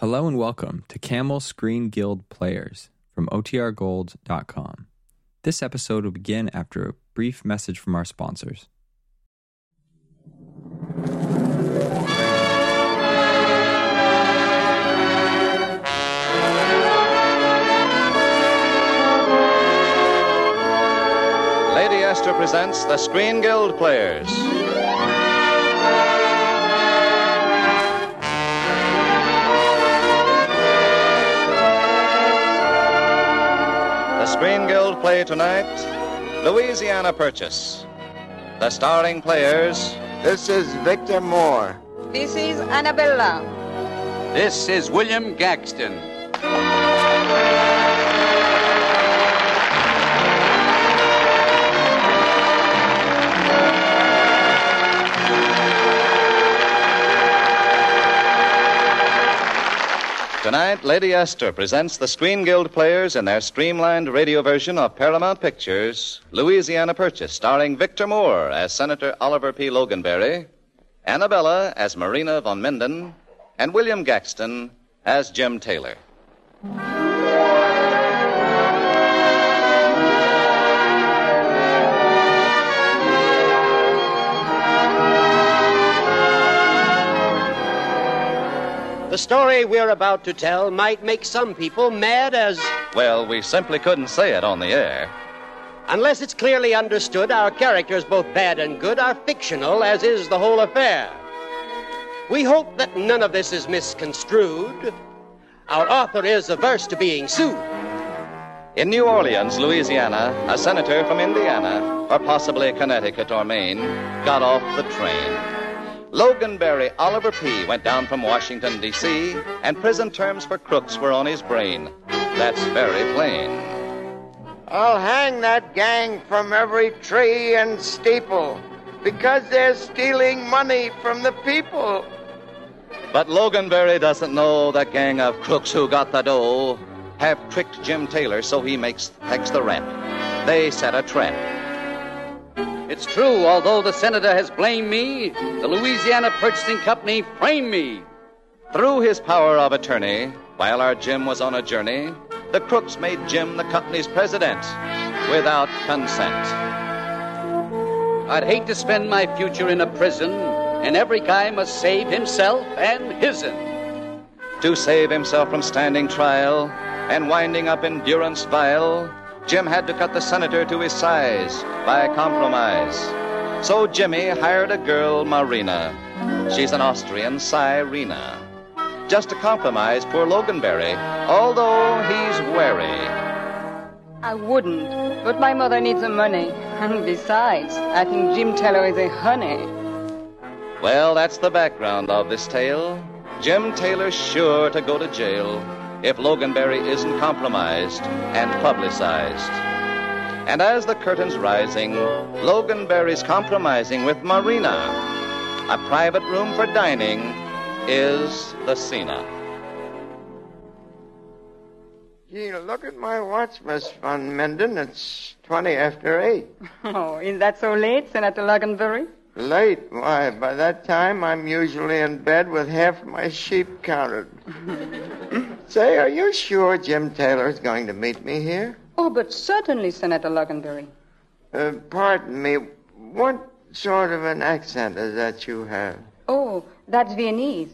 Hello and welcome to Camel Screen Guild Players from OTRGold.com. This episode will begin after a brief message from our sponsors. Lady Esther presents the Screen Guild Players. Screen Guild play tonight Louisiana Purchase. The starring players This is Victor Moore. This is Annabella. This is William Gaxton. Tonight, Lady Esther presents the Screen Guild players in their streamlined radio version of Paramount Pictures' Louisiana Purchase, starring Victor Moore as Senator Oliver P. Loganberry, Annabella as Marina von Minden, and William Gaxton as Jim Taylor. The story we're about to tell might make some people mad as. Well, we simply couldn't say it on the air. Unless it's clearly understood, our characters, both bad and good, are fictional, as is the whole affair. We hope that none of this is misconstrued. Our author is averse to being sued. In New Orleans, Louisiana, a senator from Indiana, or possibly Connecticut or Maine, got off the train. Loganberry Oliver P. went down from Washington, D.C., and prison terms for crooks were on his brain. That's very plain. I'll hang that gang from every tree and steeple because they're stealing money from the people. But Loganberry doesn't know the gang of crooks who got the dough have tricked Jim Taylor so he makes takes the rent. They set a trap. It's true, although the senator has blamed me, the Louisiana Purchasing Company framed me. Through his power of attorney, while our Jim was on a journey, the crooks made Jim the company's president without consent. I'd hate to spend my future in a prison, and every guy must save himself and his'n. To save himself from standing trial and winding up in durance vile, Jim had to cut the senator to his size by compromise. So Jimmy hired a girl, Marina. She's an Austrian Cyrena. Just to compromise poor Loganberry, although he's wary. I wouldn't, but my mother needs the money. And besides, I think Jim Taylor is a honey. Well, that's the background of this tale. Jim Taylor's sure to go to jail if Loganberry isn't compromised and publicized. And as the curtain's rising, Loganberry's compromising with Marina. A private room for dining is the Cena. Gee, look at my watch, Miss von Minden. It's 20 after 8. Oh, isn't that so late, Senator Loganberry? Late? Why, by that time I'm usually in bed with half my sheep counted. Say, are you sure Jim Taylor is going to meet me here? Oh, but certainly, Senator Loganberry. Uh, pardon me, what sort of an accent is that you have? Oh, that's Viennese.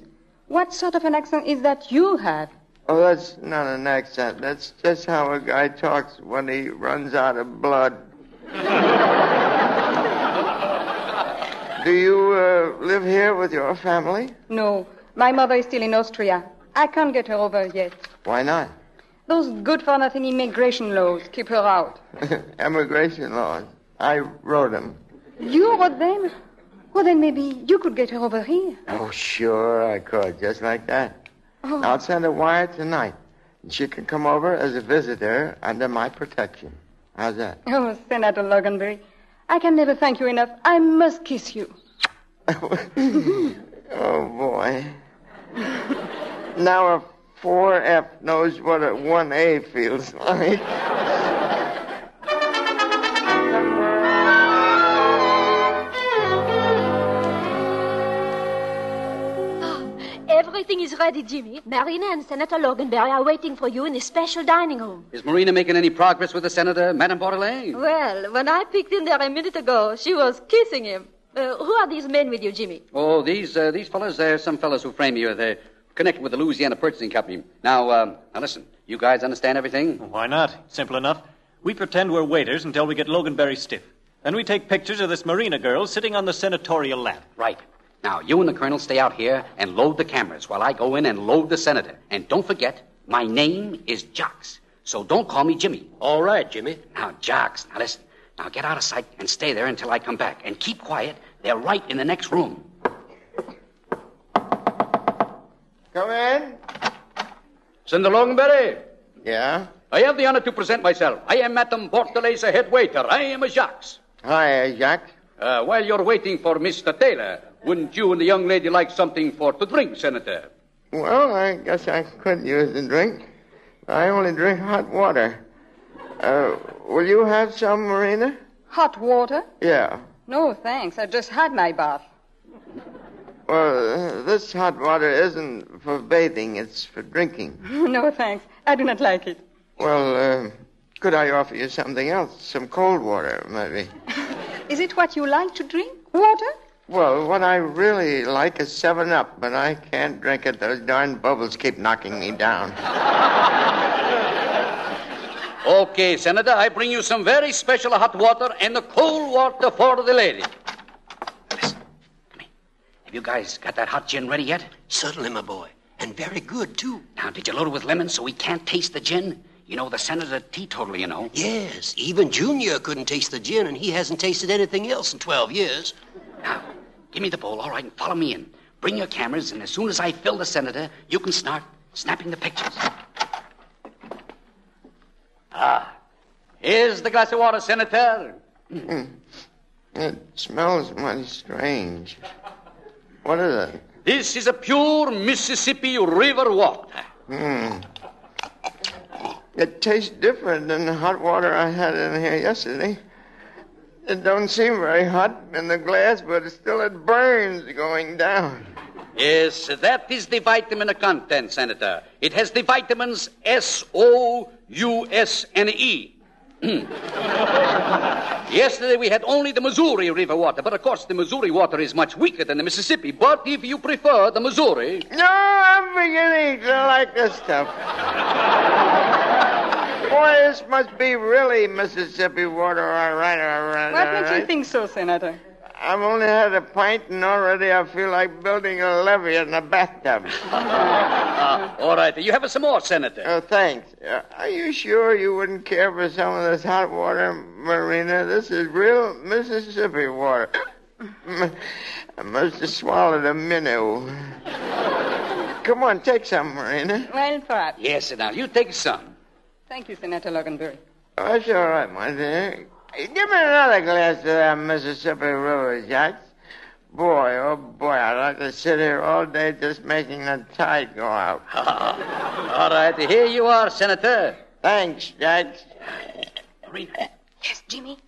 What sort of an accent is that you have? Oh, that's not an accent. That's just how a guy talks when he runs out of blood. Do you uh, live here with your family? No, my mother is still in Austria. I can't get her over yet. Why not? Those good for nothing immigration laws keep her out. immigration laws. I wrote them. You wrote them? Well, then maybe you could get her over here. Oh, sure, I could, just like that. Oh. I'll send a wire tonight. and She can come over as a visitor under my protection. How's that? Oh, Senator Loganberry, I can never thank you enough. I must kiss you. oh, boy. Now a 4F knows what a 1A feels like. Everything Everything is ready, Jimmy. Marina and Senator Loganberry are waiting for you in the special dining room. Is Marina making any progress with the senator, Madame Bordelais? Well, when I peeked in there a minute ago, she was kissing him. Uh, who are these men with you, Jimmy? Oh, these uh, these fellas, they're some fellas who frame you. They're connected with the Louisiana Purchasing Company. Now, uh, now listen. You guys understand everything? Why not? Simple enough. We pretend we're waiters until we get Loganberry stiff. Then we take pictures of this Marina girl sitting on the senatorial lap. Right. Now, you and the colonel stay out here and load the cameras while I go in and load the senator. And don't forget, my name is Jacques. So don't call me Jimmy. All right, Jimmy. Now, Jacques, now listen. Now get out of sight and stay there until I come back. And keep quiet. They're right in the next room. Come in. Senator Loganberry, Yeah? I have the honor to present myself. I am Madame Bordelais, a head waiter. I am a Jacques. Hi, Jacques. Uh, while you're waiting for Mr. Taylor, wouldn't you and the young lady like something for to drink, Senator? Well, I guess I could use a drink. I only drink hot water. Uh, will you have some, Marina? Hot water? Yeah. No, thanks. I just had my bath. Well, uh, this hot water isn't for bathing, it's for drinking. no, thanks. I do not like it. Well, uh, could I offer you something else? Some cold water, maybe. Is it what you like to drink? Water? Well, what I really like is 7 Up, but I can't drink it. Those darn bubbles keep knocking me down. Okay, Senator, I bring you some very special hot water and the cold water for the lady. Listen, come here. Have you guys got that hot gin ready yet? Certainly, my boy. And very good, too. Now, did you load it with lemon so we can't taste the gin? You know, the senator teetotaler, you know. Yes, even Junior couldn't taste the gin, and he hasn't tasted anything else in 12 years. Now, give me the bowl, all right, and follow me in. Bring your cameras, and as soon as I fill the senator, you can start snapping the pictures. Ah, here's the glass of water, Senator. It smells mighty strange. What is it? This is a pure Mississippi River water. Hmm. It tastes different than the hot water I had in here yesterday. It don't seem very hot in the glass, but it still it burns going down. Yes, that is the vitamin content, Senator. It has the vitamins S, O, U, S, and E. Hmm. Yesterday we had only the Missouri River water, but of course the Missouri water is much weaker than the Mississippi. But if you prefer the Missouri, No, I'm beginning to like this stuff. Boy, this must be really Mississippi water, all right, all right. What all makes right. you think so, Senator? I've only had a pint, and already I feel like building a levee in a bathtub. Ah, all right, you have some more, Senator. Oh, thanks. Uh, are you sure you wouldn't care for some of this hot water, Marina? This is real Mississippi water. I must have swallowed a minnow. Come on, take some, Marina. Well, perhaps. Yes, now you take some. Thank you, Senator Loganberry. Oh, that's all right, my dear. Hey, Give me another glass of that Mississippi River, Jacques. Boy, oh boy, I'd like to sit here all day just making the tide go out. All right, here you are, Senator. Thanks, Jacques. Marina, Yes, Jimmy?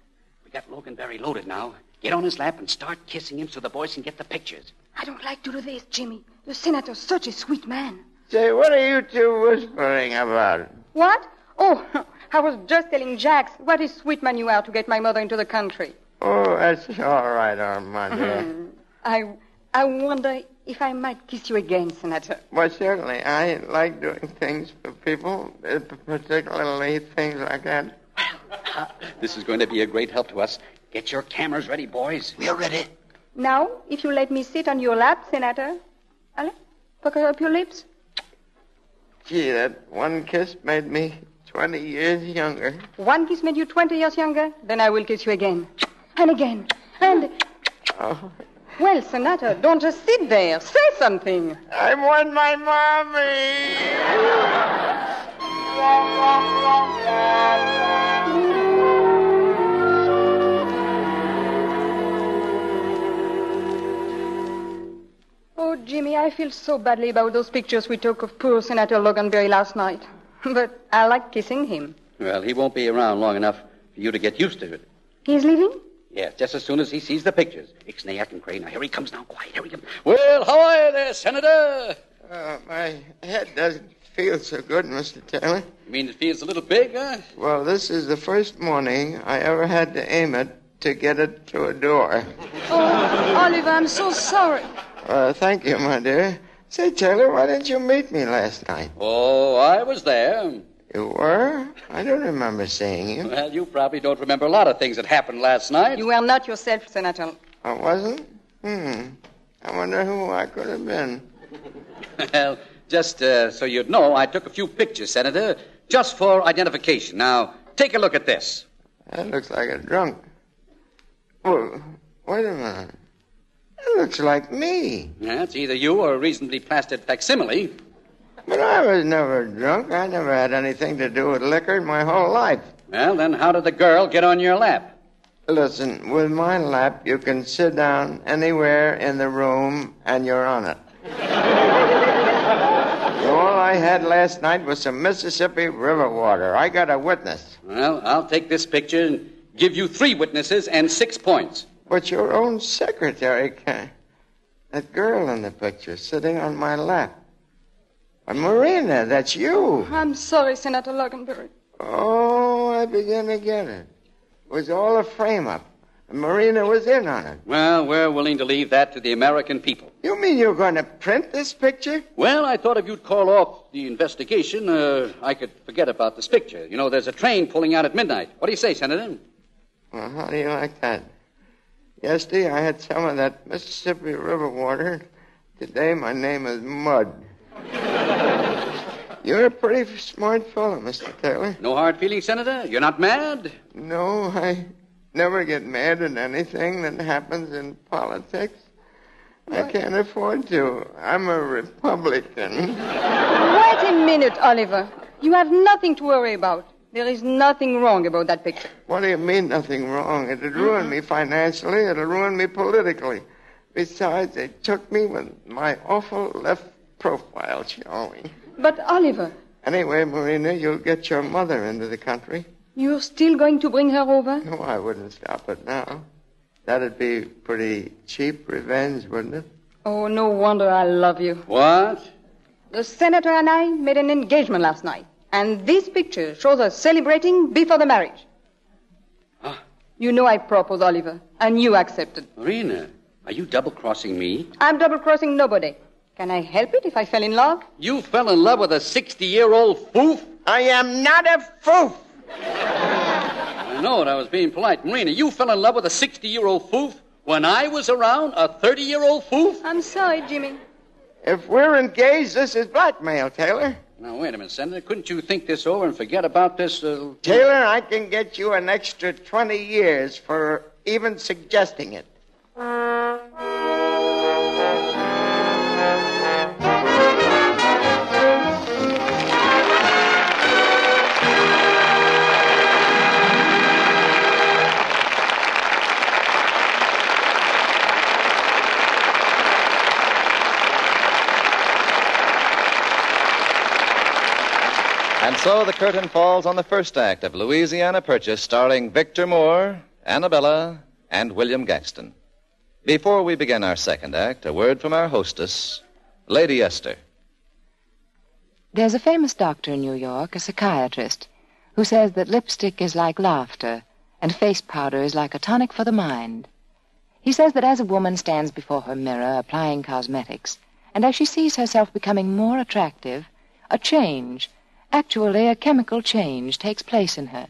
we got Loganberry loaded now. Get on his lap and start kissing him so the boys can get the pictures. I don't like to do this, Jimmy. The senator's such a sweet man. Say, what are you two whispering about? What? Oh, I was just telling Jacques what a sweet man you are to get my mother into the country. Oh, that's all right, Armand. I, I wonder if I might kiss you again, Senator. well, certainly, I like doing things for people, uh, particularly things like that. This is going to be a great help to us. Get your cameras ready, boys. We're ready. Now, if you let me sit on your lap, Senator. Allez, pucker up your lips. Gee, that one kiss made me 20 years younger. One kiss made you 20 years younger, then I will kiss you again. And again. And, Oh, well, Senator, don't just sit there. Say something. I want my mommy. Oh, Jimmy, I feel so badly about those pictures we took of poor Senator Loganberry last night. But I like kissing him. Well, he won't be around long enough for you to get used to it. He's leaving? Yes, just as soon as he sees the pictures. Ixnay and Cray. Now, here he comes now. Quiet, here he comes. Well, how are you there, Senator? Uh, my head doesn't feel so good, Mr. Taylor. You mean it feels a little big, huh? Well, this is the first morning I ever had to aim it to get it to a door. Oh, Oliver, I'm so sorry. Uh, thank you, my dear. Say, Taylor, why didn't you meet me last night? Oh, I was there. You were? I don't remember seeing you. Well, you probably don't remember a lot of things that happened last night. You were not yourself, Senator. I wasn't? Hmm. I wonder who I could have been. well, just uh, so you'd know, I took a few pictures, Senator, just for identification. Now, take a look at this. That looks like a drunk. Well, wait a minute. That looks like me. Yeah, it's either you or a reasonably plastered facsimile. But I was never drunk. I never had anything to do with liquor in my whole life. Well, then how did the girl get on your lap? Listen, with my lap, you can sit down anywhere in the room and you're on it. All I had last night was some Mississippi River water. I got a witness. Well, I'll take this picture and give you three witnesses and six points. But your own secretary can. That girl in the picture sitting on my lap. Why, Marina, that's you. I'm sorry, Senator Loganberry. Oh, I begin to get it. It was all a frame up. And Marina was in on it. Well, we're willing to leave that to the American people. You mean you're going to print this picture? Well, I thought if you'd call off the investigation, uh, I could forget about this picture. You know, there's a train pulling out at midnight. What do you say, Senator? Well, how do you like that? Yesterday I had some of that Mississippi River water. Today my name is Mud. You're a pretty smart fellow, Mr. Taylor. No hard feelings, Senator? You're not mad? No, I never get mad at anything that happens in politics. I can't afford to. I'm a Republican. Wait a minute, Oliver. You have nothing to worry about. There is nothing wrong about that picture. What do you mean, nothing wrong? It'd ruin mm-hmm. me financially. It'll ruin me politically. Besides, it took me with my awful left profile showing. But, Oliver, Anyway, Marina, you'll get your mother into the country. you're still going to bring her over? No, I wouldn't stop it now. That'd be pretty cheap revenge, wouldn't it? Oh, no wonder I love you. What? The senator and I made an engagement last night, and this picture shows us celebrating before the marriage. Ah. You know I proposed, Oliver, and you accepted. Marina, are you double crossing me? I'm double crossing nobody. Can I help it if I fell in love? You fell in love with a 60 year old foof? I am not a foof. I know it, I was being polite. Marina, you fell in love with a 60 year old foof when I was around, a 30 year old foof? I'm sorry, Jimmy. If we're engaged, this is blackmail, Taylor. Now, wait a minute, Senator. Couldn't you think this over and forget about this? Uh... Taylor, I can get you an extra 20 years for even suggesting it. So the curtain falls on the first act of Louisiana Purchase, starring Victor Moore, Annabella, and William Gaxton. Before we begin our second act, a word from our hostess, Lady Esther. There's a famous doctor in New York, a psychiatrist, who says that lipstick is like laughter and face powder is like a tonic for the mind. He says that as a woman stands before her mirror applying cosmetics, and as she sees herself becoming more attractive, a change, actually a chemical change, takes place in her.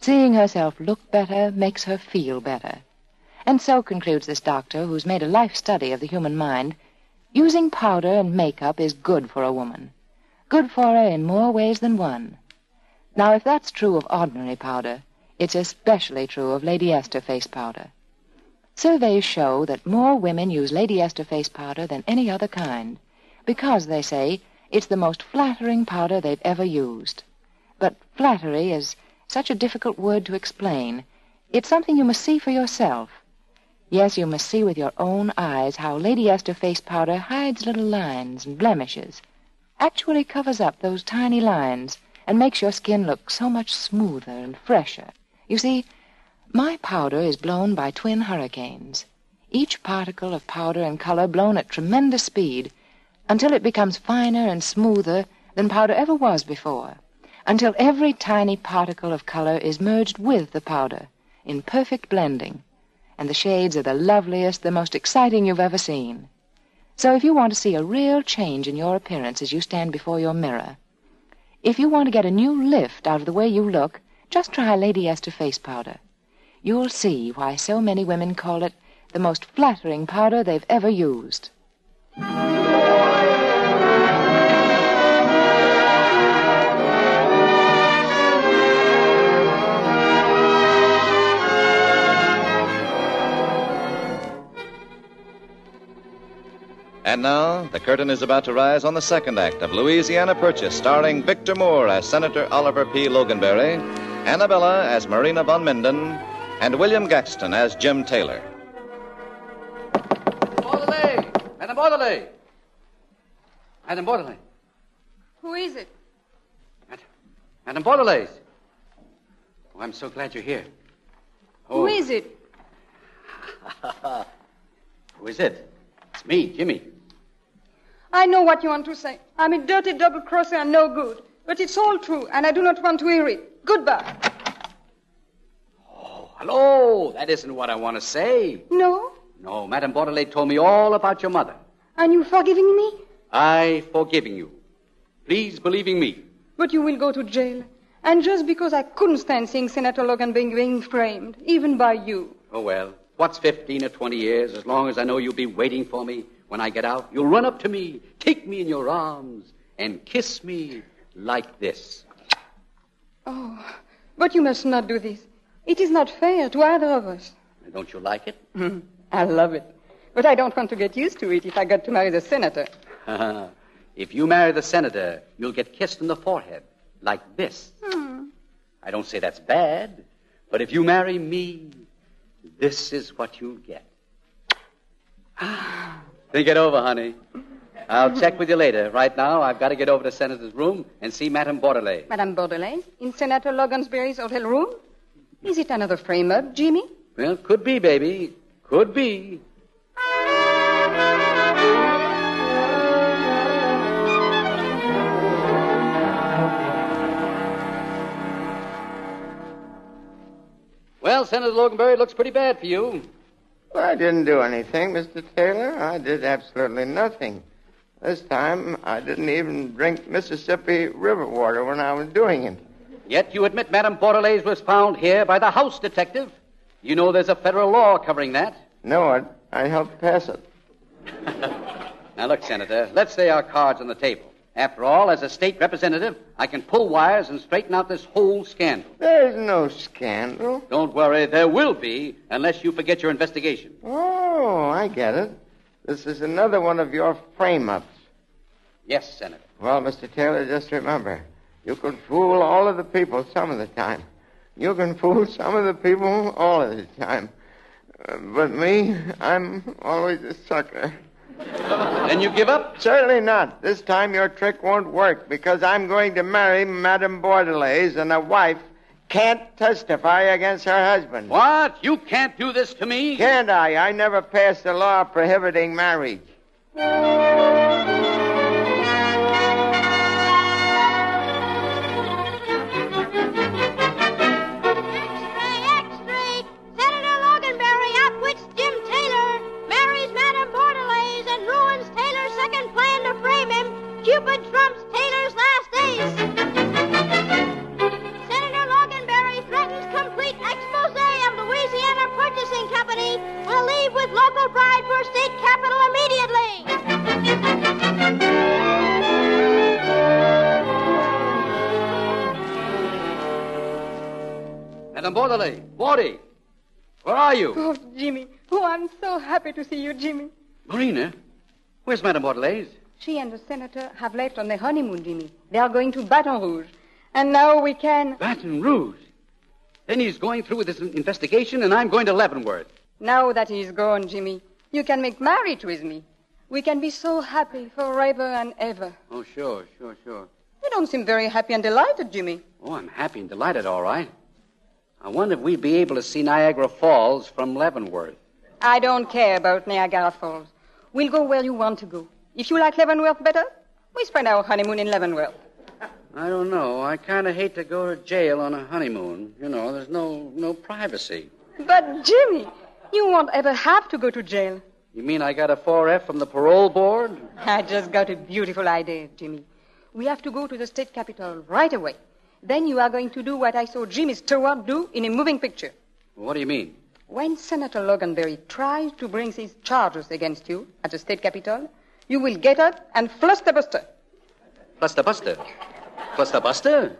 Seeing herself look better makes her feel better. And so concludes this doctor, who's made a life study of the human mind, using powder and makeup is good for a woman. Good for her in more ways than one. Now, if that's true of ordinary powder, it's especially true of Lady Esther face powder. Surveys show that more women use Lady Esther face powder than any other kind because, they say, it's the most flattering powder they've ever used. But flattery is such a difficult word to explain. It's something you must see for yourself. Yes, you must see with your own eyes how Lady Esther face powder hides little lines and blemishes, actually covers up those tiny lines, and makes your skin look so much smoother and fresher. You see, my powder is blown by twin hurricanes. Each particle of powder and color blown at tremendous speed, until it becomes finer and smoother than powder ever was before, until every tiny particle of color is merged with the powder in perfect blending, and the shades are the loveliest, the most exciting you've ever seen. So if you want to see a real change in your appearance as you stand before your mirror, if you want to get a new lift out of the way you look, just try Lady Esther face powder. You'll see why so many women call it the most flattering powder they've ever used. And now, the curtain is about to rise on the second act of Louisiana Purchase, starring Victor Moore as Senator Oliver P. Loganberry, Annabella as Marina von Minden, and William Gaxton as Jim Taylor. Bordelais! Madame Bordelais! Madame Bordelais! Who is it? Madame Bordelais! Oh, I'm so glad you're here. Who oh. is it? Who is it? It's me, Jimmy. I know what you want to say. I'm a dirty double crosser and no good. But it's all true, and I do not want to hear it. Goodbye. Oh, hello! That isn't what I want to say. No? No, Madame Bordelais told me all about your mother. And you forgiving me? I forgiving you. Please believing me. But you will go to jail. And just because I couldn't stand seeing Senator Logan being, being framed, even by you. Oh, well. What's 15 or 20 years? As long as I know you'll be waiting for me when I get out, you'll run up to me, take me in your arms, and kiss me like this. Oh, but you must not do this. It is not fair to either of us. Don't you like it? I love it. But I don't want to get used to it if I got to marry the senator. if you marry the senator, you'll get kissed on the forehead like this. Hmm. I don't say that's bad, but if you marry me, this is what you'll get. Think it over, honey. I'll check with you later. Right now, I've got to get over to Senator's room and see Madame Bordelais. Madame Bordelais, in Senator Logansbury's hotel room? Is it another frame up, Jimmy? Well, could be, baby. Could be. Well, Senator Loganberry, it looks pretty bad for you. Well, I didn't do anything, Mr. Taylor. I did absolutely nothing. This time, I didn't even drink Mississippi River water when I was doing it. Yet you admit Madame Bordelais was found here by the house detective. You know there's a federal law covering that. No, I, I helped pass it. Now, look, Senator, let's lay our cards on the table. After all, as a state representative, I can pull wires and straighten out this whole scandal. There's no scandal. Don't worry, there will be, unless you forget your investigation. Oh, I get it. This is another one of your frame ups. Yes, Senator. Well, Mr. Taylor, just remember you can fool all of the people some of the time. You can fool some of the people all of the time. Uh, but me, I'm always a sucker. Then you give up? Certainly not. This time your trick won't work because I'm going to marry Madame Bordelais, and a wife can't testify against her husband. What? You can't do this to me? Can't I? I never passed a law prohibiting marriage. Bordelais, Bordy, where are you? Oh, Jimmy. Oh, I'm so happy to see you, Jimmy. Marina, where's Madame Bordelais? She and the senator have left on their honeymoon, Jimmy. They are going to Baton Rouge. And now we can. Baton Rouge. Then he's going through with his investigation, and I'm going to Leavenworth. Now that he's gone, Jimmy, you can make marriage with me. We can be so happy forever and ever. Oh, sure, sure, sure. You don't seem very happy and delighted, Jimmy. Oh, I'm happy and delighted, all right. I wonder if we'd be able to see Niagara Falls from Leavenworth. I don't care about Niagara Falls. We'll go where you want to go. If you like Leavenworth better, we spend our honeymoon in Leavenworth. I don't know. I kind of hate to go to jail on a honeymoon. You know, there's no no privacy. But, Jimmy, you won't ever have to go to jail. You mean I got a 4F from the parole board? I just got a beautiful idea, Jimmy. We have to go to the state capitol right away. Then you are going to do what I saw Jimmy Stewart do in a moving picture. What do you mean? When Senator Loganberry tries to bring these charges against you at the state capitol, you will get up and flusterbuster. Flusterbuster? Flusterbuster?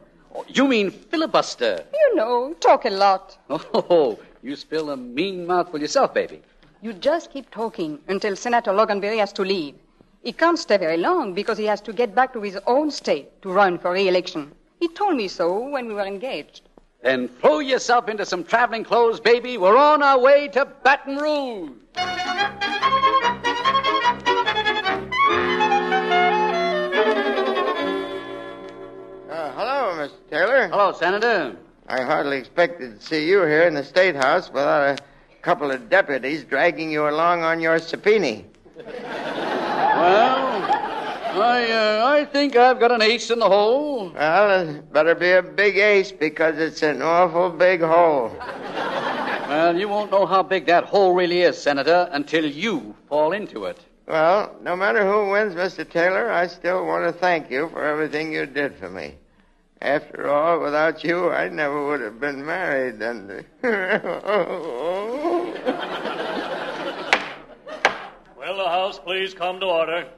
You mean filibuster? You know, talk a lot. Oh, you spill a mean mouthful yourself, baby. You just keep talking until Senator Loganberry has to leave. He can't stay very long because he has to get back to his own state to run for re-election. He told me so when we were engaged. Then throw yourself into some traveling clothes, baby. We're on our way to Baton Rouge. Uh, hello, Mr. Taylor. Hello, Senator. I hardly expected to see you here in the State House without a couple of deputies dragging you along on your subpoena. Well, I, uh, I think I've got an ace in the hole. Well, it better be a big ace because it's an awful big hole. Well, you won't know how big that hole really is, Senator, until you fall into it. Well, no matter who wins, Mr. Taylor, I still want to thank you for everything you did for me. After all, without you, I never would have been married. And Will the House please come to order?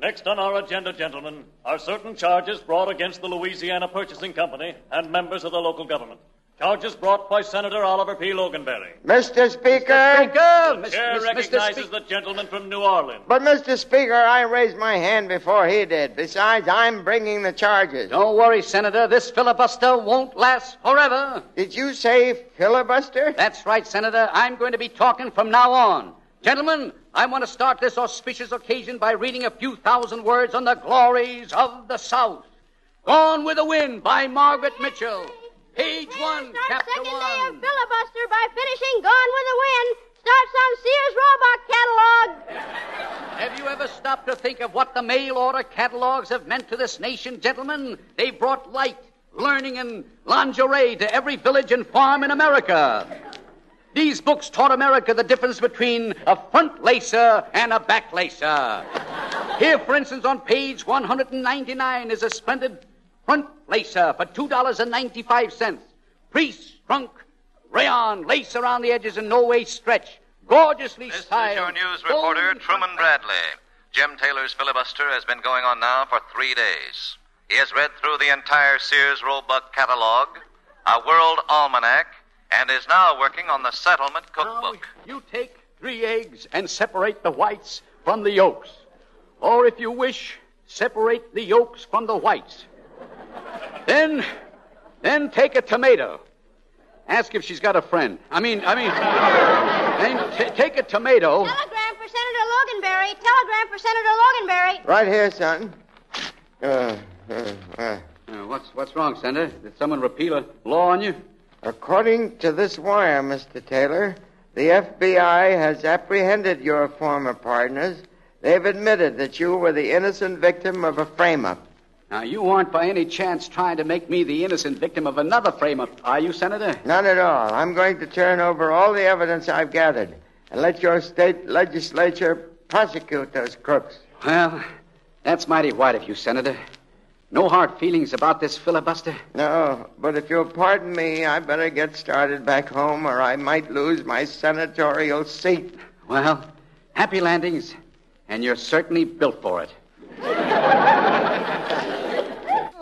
Next on our agenda, gentlemen, are certain charges brought against the Louisiana Purchasing Company and members of the local government. Charges brought by Senator Oliver P. Loganberry. Mr. Speaker, Speaker! Chair Mr. recognizes Spe- the gentleman from New Orleans. but Mr. Speaker, I raised my hand before he did. Besides, I'm bringing the charges. Don't worry, Senator. This filibuster won't last forever. Did you say filibuster? That's right, Senator. I'm going to be talking from now on. Gentlemen, I want to start this auspicious occasion by reading a few thousand words on the glories of the South. Gone with the Wind by Margaret Mitchell. Page one, chapter second day of filibuster by finishing Gone with the Wind. Start some Sears Roebuck catalog. Have you ever stopped to think of what the mail order catalogs have meant to this nation, gentlemen? They brought light, learning, and lingerie to every village and farm in America. These books taught America the difference between a front lacer and a back lacer. Here, for instance, on page 199 is a splendid front lacer for $2.95. Priest, trunk, rayon, lace around the edges and no way stretch. Gorgeously This styled. is your news reporter, Truman Bradley. Jim Taylor's filibuster has been going on now for three days. He has read through the entire Sears Roebuck catalog, a world almanac, and is now working on the settlement cookbook. Now, you take three eggs and separate the whites from the yolks. Or if you wish, separate the yolks from the whites. Then, then take a tomato. Ask if she's got a friend. I mean, I mean, then t- take a tomato. Telegram for Senator Loganberry. Telegram for Senator Loganberry. Right here, son. Uh, uh, uh. Uh, what's what's wrong, Senator? Did someone repeal a law on you? According to this wire, Mr. Taylor, the FBI has apprehended your former partners. They've admitted that you were the innocent victim of a frame up. Now, you aren't by any chance trying to make me the innocent victim of another frame-up, are you, Senator? Not at all. I'm going to turn over all the evidence I've gathered and let your state legislature prosecute those crooks. Well, that's mighty white of you, Senator. No hard feelings about this filibuster? No, but if you'll pardon me, I better get started back home or I might lose my senatorial seat. Well, happy landings, and you're certainly built for it.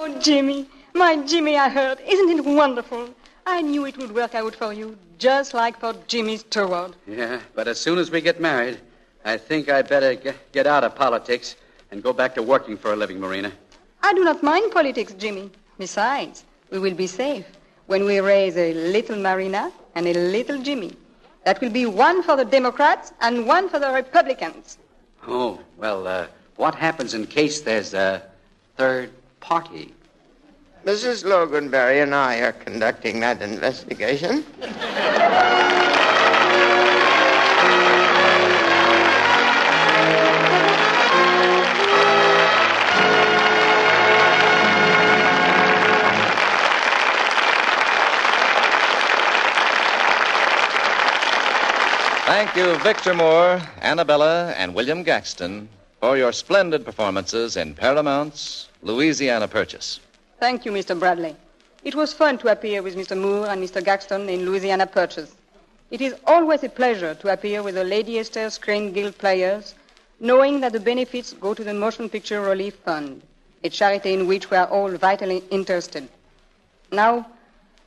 Oh, Jimmy, my Jimmy, I heard. Isn't it wonderful? I knew it would work out for you, just like for Jimmy's Stewart. Yeah, but as soon as we get married, I think I'd better get, get out of politics and go back to working for a living, Marina. I do not mind politics, Jimmy. Besides, we will be safe when we raise a little Marina and a little Jimmy. That will be one for the Democrats and one for the Republicans. Oh, well, uh, what happens in case there's a third party? Mrs. Loganberry and I are conducting that investigation. Thank you, Victor Moore, Annabella, and William Gaxton, for your splendid performances in Paramount's Louisiana Purchase. Thank you, Mr. Bradley. It was fun to appear with Mr. Moore and Mr. Gaxton in Louisiana Purchase. It is always a pleasure to appear with the Lady Esther Screen Guild players, knowing that the benefits go to the Motion Picture Relief Fund, a charity in which we are all vitally interested. Now,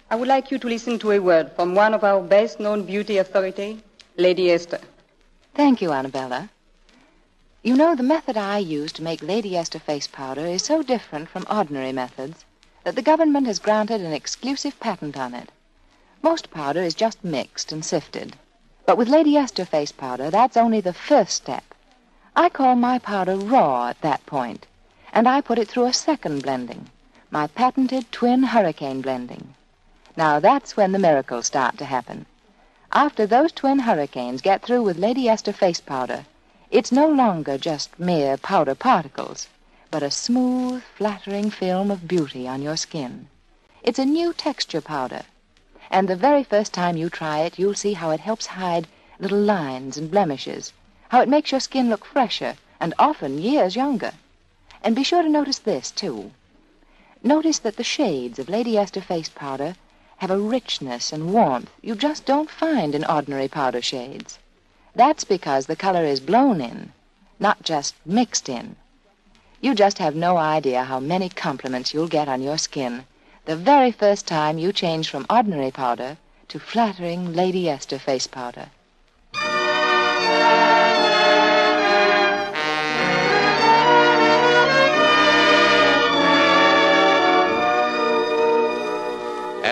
I would like you to listen to a word from one of our best known beauty authority, Lady Esther. Thank you, Annabella. You know, the method I use to make Lady Esther face powder is so different from ordinary methods that the government has granted an exclusive patent on it. Most powder is just mixed and sifted. But with Lady Esther face powder, that's only the first step. I call my powder raw at that point, and I put it through a second blending, my patented twin hurricane blending. Now that's when the miracles start to happen. After those twin hurricanes get through with Lady Esther face powder, it's no longer just mere powder particles, but a smooth, flattering film of beauty on your skin. It's a new texture powder, and the very first time you try it, you'll see how it helps hide little lines and blemishes, how it makes your skin look fresher and often years younger. And be sure to notice this, too. Notice that the shades of Lady Esther face powder have a richness and warmth you just don't find in ordinary powder shades. That's because the color is blown in, not just mixed in. You just have no idea how many compliments you'll get on your skin the very first time you change from ordinary powder to flattering Lady Esther face powder.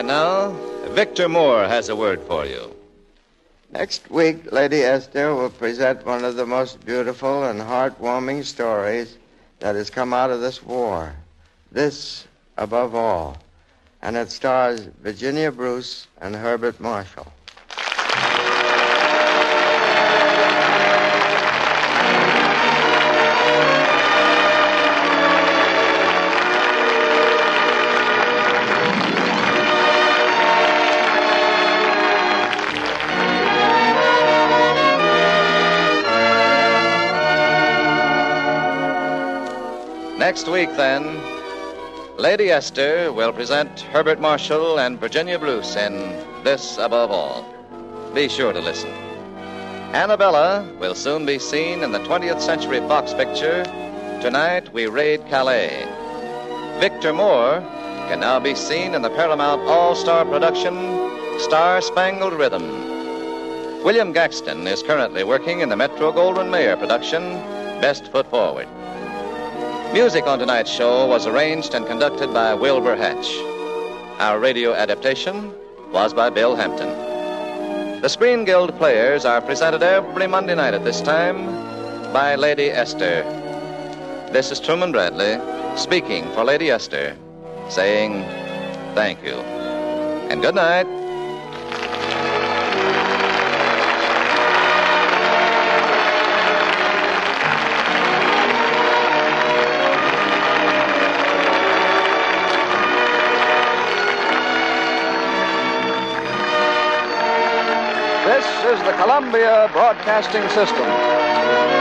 Now, Victor Moore has a word for you. Next week, Lady Esther will present one of the most beautiful and heartwarming stories that has come out of this war. This, above all. And it stars Virginia Bruce and Herbert Marshall. Next week, then, Lady Esther will present Herbert Marshall and Virginia Bruce in This Above All. Be sure to listen. Annabella will soon be seen in the 20th Century Fox picture, Tonight We Raid Calais. Victor Moore can now be seen in the Paramount All Star production, Star Spangled Rhythm. William Gaxton is currently working in the Metro Goldwyn Mayer production, Best Foot Forward. Music on tonight's show was arranged and conducted by Wilbur Hatch. Our radio adaptation was by Bill Hampton. The Screen Guild players are presented every Monday night at this time by Lady Esther. This is Truman Bradley speaking for Lady Esther, saying thank you and good night. Columbia Broadcasting System.